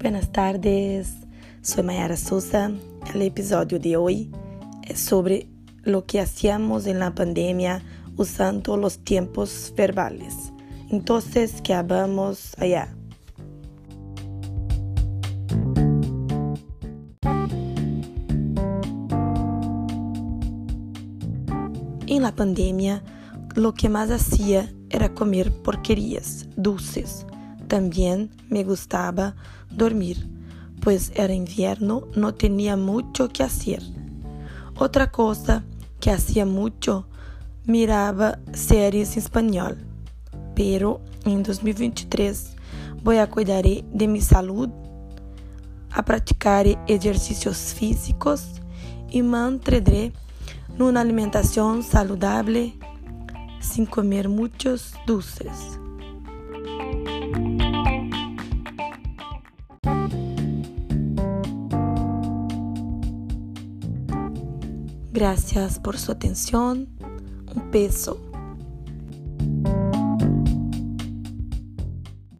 Buenas tardes, soy Mayara Sousa. El episodio de hoy es sobre lo que hacíamos en la pandemia usando los tiempos verbales. Entonces, ¿qué hablamos allá? En la pandemia, lo que más hacía era comer porquerías, dulces. También me gustaba dormir, pues era invierno, no tenía mucho que hacer. Otra cosa que hacía mucho, miraba series en español. Pero en 2023 voy a cuidar de mi salud, a praticar ejercicios físicos y mantendré una alimentación saludable sin comer muchos dulces. Gracias por su atención. Un beso.